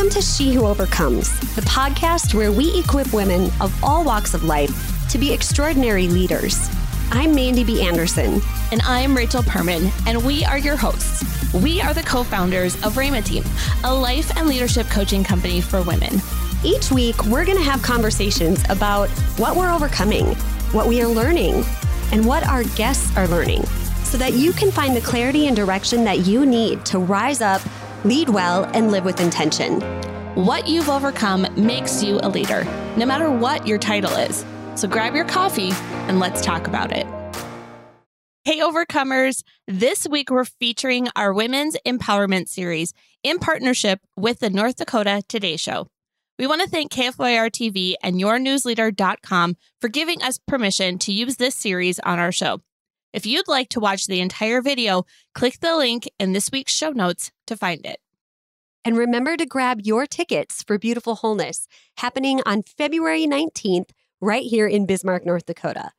Welcome to She Who Overcomes, the podcast where we equip women of all walks of life to be extraordinary leaders. I'm Mandy B. Anderson. And I'm Rachel Perman, and we are your hosts. We are the co founders of Rhema Team, a life and leadership coaching company for women. Each week, we're going to have conversations about what we're overcoming, what we are learning, and what our guests are learning so that you can find the clarity and direction that you need to rise up, lead well, and live with intention. What you've overcome makes you a leader, no matter what your title is. So grab your coffee and let's talk about it. Hey, Overcomers. This week we're featuring our Women's Empowerment Series in partnership with the North Dakota Today Show. We want to thank KFYR TV and yournewsleader.com for giving us permission to use this series on our show. If you'd like to watch the entire video, click the link in this week's show notes to find it. And remember to grab your tickets for Beautiful Wholeness happening on February 19th right here in Bismarck, North Dakota.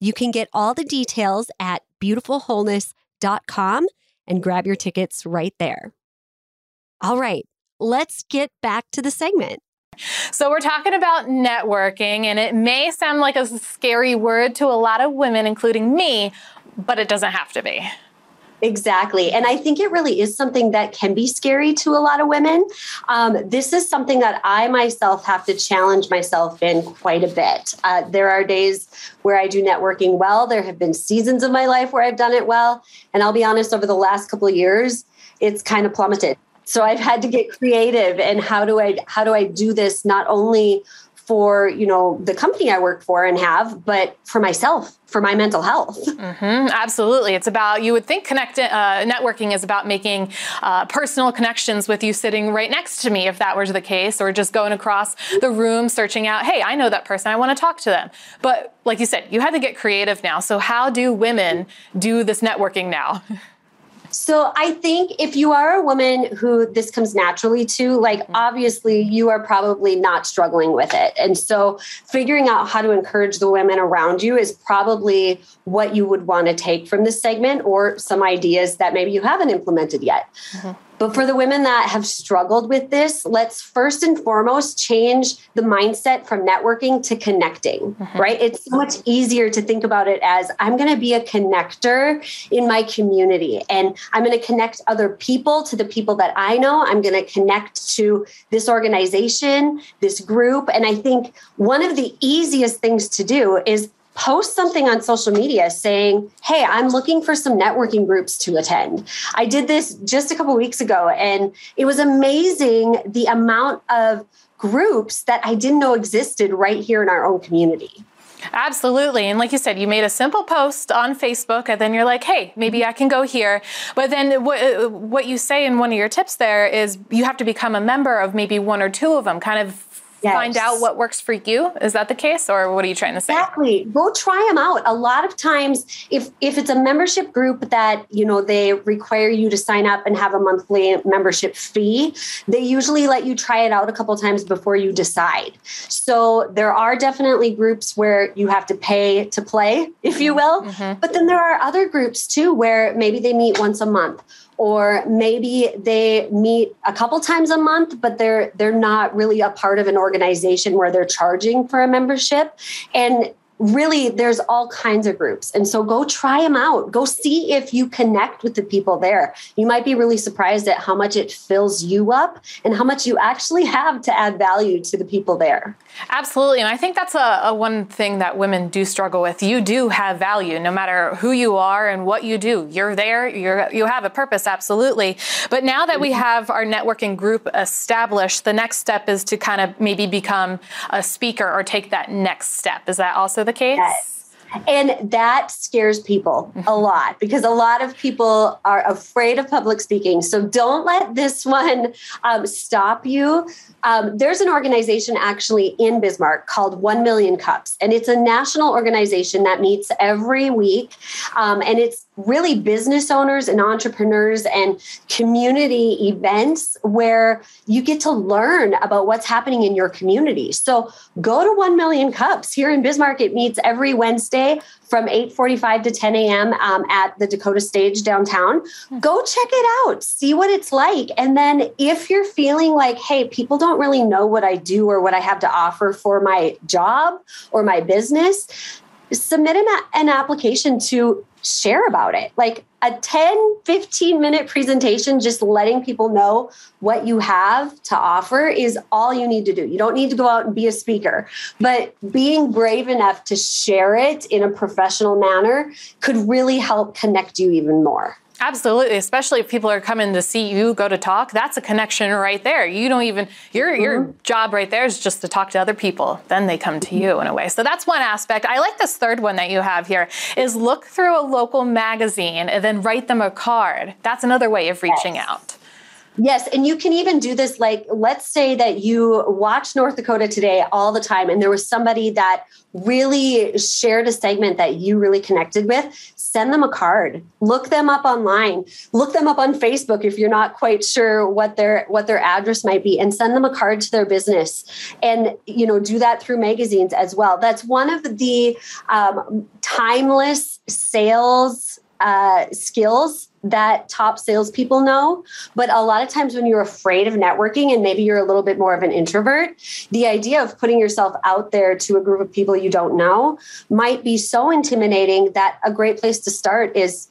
You can get all the details at beautifulwholeness.com and grab your tickets right there. All right, let's get back to the segment. So, we're talking about networking, and it may sound like a scary word to a lot of women, including me, but it doesn't have to be. Exactly. And I think it really is something that can be scary to a lot of women. Um, this is something that I myself have to challenge myself in quite a bit. Uh, there are days where I do networking well. There have been seasons of my life where I've done it well. And I'll be honest, over the last couple of years, it's kind of plummeted. So I've had to get creative and how do I how do I do this not only for you know the company I work for and have, but for myself, for my mental health. Mm-hmm, absolutely, it's about you would think connect uh, networking is about making uh, personal connections with you sitting right next to me, if that was the case, or just going across the room searching out, hey, I know that person, I want to talk to them. But like you said, you had to get creative now. So how do women do this networking now? So I think if you are a woman who this comes naturally to, like mm-hmm. obviously you are probably not struggling with it. And so figuring out how to encourage the women around you is probably what you would want to take from this segment or some ideas that maybe you haven't implemented yet. Mm-hmm. But for the women that have struggled with this, let's first and foremost change the mindset from networking to connecting, mm-hmm. right? It's so much easier to think about it as I'm going to be a connector in my community and I'm going to connect other people to the people that I know. I'm going to connect to this organization, this group. And I think one of the easiest things to do is post something on social media saying, Hey, I'm looking for some networking groups to attend. I did this just a couple weeks ago, and it was amazing the amount of groups that I didn't know existed right here in our own community. Absolutely. And like you said, you made a simple post on Facebook and then you're like, hey, maybe I can go here. But then what, what you say in one of your tips there is you have to become a member of maybe one or two of them, kind of yes. find out what works for you. Is that the case, or what are you trying to say? Exactly. Go try them out. A lot of times, if if it's a membership group that you know they require you to sign up and have a monthly membership fee, they usually let you try it out a couple times before you decide. So there are definitely groups where you have to pay to play, if you will. Mm-hmm. But then there are other groups too where maybe they meet once a month or maybe they meet a couple times a month but they're they're not really a part of an organization where they're charging for a membership. And really there's all kinds of groups. And so go try them out. Go see if you connect with the people there. You might be really surprised at how much it fills you up and how much you actually have to add value to the people there. Absolutely. And i think that's a, a one thing that women do struggle with. You do have value no matter who you are and what you do. You're there. You're you have a purpose absolutely. But now that we have our networking group established the next step is to kind of maybe become a speaker or take that next step. Is that also the case? Yes. And that scares people a lot because a lot of people are afraid of public speaking. So don't let this one um, stop you. Um, there's an organization actually in Bismarck called 1 Million Cups, and it's a national organization that meets every week. Um, and it's really business owners and entrepreneurs and community events where you get to learn about what's happening in your community. So go to 1 Million Cups here in Bismarck. It meets every Wednesday Tuesday from 8:45 to 10 a.m. Um, at the Dakota Stage downtown. Hmm. Go check it out, see what it's like, and then if you're feeling like, hey, people don't really know what I do or what I have to offer for my job or my business, submit an, an application to share about it. Like a 10, 15 minute presentation, just letting people know what you have to offer is all you need to do. You don't need to go out and be a speaker, but being brave enough to share it in a professional manner could really help connect you even more. Absolutely, especially if people are coming to see you go to talk, that's a connection right there. You don't even your mm-hmm. your job right there is just to talk to other people. Then they come to you in a way. So that's one aspect. I like this third one that you have here is look through a local magazine and then write them a card. That's another way of reaching yes. out. Yes, and you can even do this like let's say that you watch North Dakota today all the time and there was somebody that really shared a segment that you really connected with, send them a card. Look them up online. Look them up on Facebook if you're not quite sure what their what their address might be and send them a card to their business. And you know, do that through magazines as well. That's one of the um, timeless sales uh, skills that top salespeople know. But a lot of times when you're afraid of networking and maybe you're a little bit more of an introvert, the idea of putting yourself out there to a group of people you don't know might be so intimidating that a great place to start is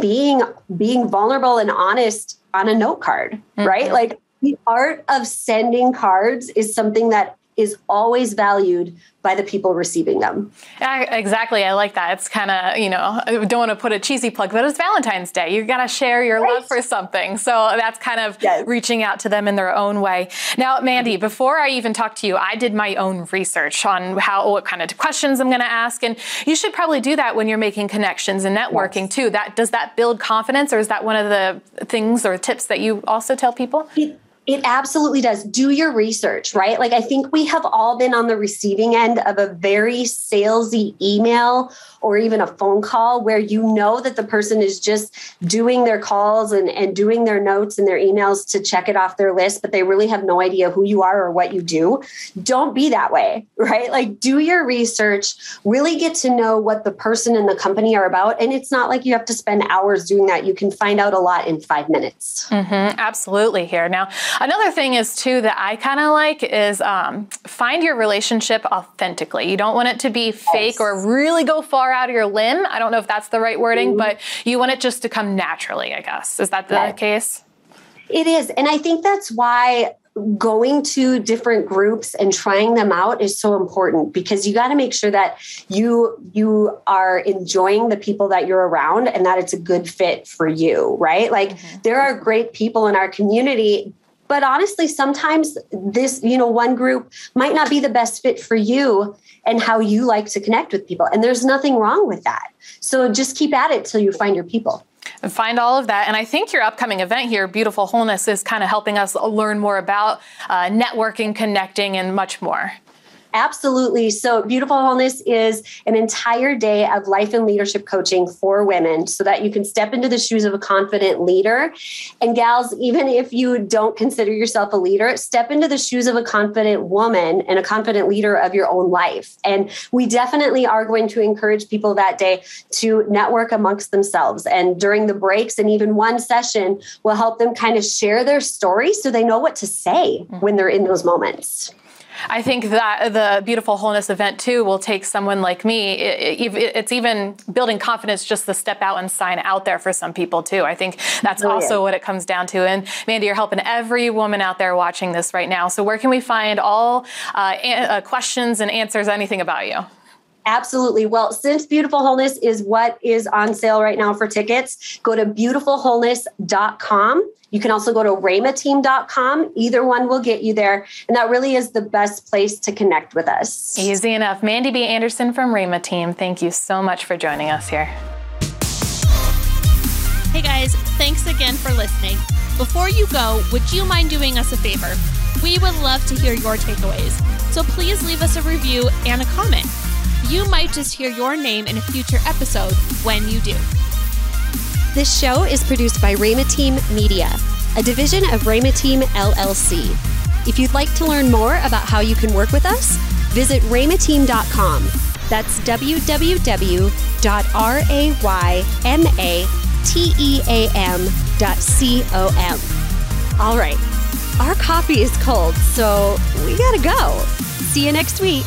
being being vulnerable and honest on a note card, mm-hmm. right? Like the art of sending cards is something that is always valued by the people receiving them. Yeah, exactly. I like that. It's kind of, you know, I don't want to put a cheesy plug, but it's Valentine's Day. You got to share your right. love for something. So that's kind of yes. reaching out to them in their own way. Now, Mandy, before I even talk to you, I did my own research on how what kind of questions I'm going to ask and you should probably do that when you're making connections and networking yes. too. That does that build confidence or is that one of the things or tips that you also tell people? It- it absolutely does. Do your research, right? Like, I think we have all been on the receiving end of a very salesy email or even a phone call where you know that the person is just doing their calls and, and doing their notes and their emails to check it off their list, but they really have no idea who you are or what you do. Don't be that way, right? Like, do your research, really get to know what the person and the company are about. And it's not like you have to spend hours doing that. You can find out a lot in five minutes. Mm-hmm, absolutely, here. Now, Another thing is too that I kind of like is um, find your relationship authentically. You don't want it to be fake yes. or really go far out of your limb. I don't know if that's the right wording, mm-hmm. but you want it just to come naturally. I guess is that the case? It is, and I think that's why going to different groups and trying them out is so important because you got to make sure that you you are enjoying the people that you're around and that it's a good fit for you right like mm-hmm. there are great people in our community but honestly, sometimes this, you know, one group might not be the best fit for you and how you like to connect with people. And there's nothing wrong with that. So just keep at it till you find your people and find all of that. And I think your upcoming event here, Beautiful Wholeness, is kind of helping us learn more about uh, networking, connecting, and much more. Absolutely. So, Beautiful Wholeness is an entire day of life and leadership coaching for women so that you can step into the shoes of a confident leader. And, gals, even if you don't consider yourself a leader, step into the shoes of a confident woman and a confident leader of your own life. And we definitely are going to encourage people that day to network amongst themselves. And during the breaks and even one session will help them kind of share their story so they know what to say mm-hmm. when they're in those moments. I think that the Beautiful Wholeness event too will take someone like me. it's even building confidence just to step out and sign out there for some people too. I think that's oh, also what it comes down to. And Mandy, you're helping every woman out there watching this right now. So where can we find all uh, uh, questions and answers, anything about you? Absolutely. Well, since Beautiful Wholeness is what is on sale right now for tickets, go to beautifulwholeness.com. You can also go to rhemateam.com. Either one will get you there. And that really is the best place to connect with us. Easy enough. Mandy B. Anderson from Rhema Team, thank you so much for joining us here. Hey guys, thanks again for listening. Before you go, would you mind doing us a favor? We would love to hear your takeaways. So please leave us a review and a comment. You might just hear your name in a future episode when you do. This show is produced by Rhema Team Media, a division of Rhema Team LLC. If you'd like to learn more about how you can work with us, visit rhemateam.com That's www.rhemateam.com. All right, our coffee is cold, so we gotta go. See you next week.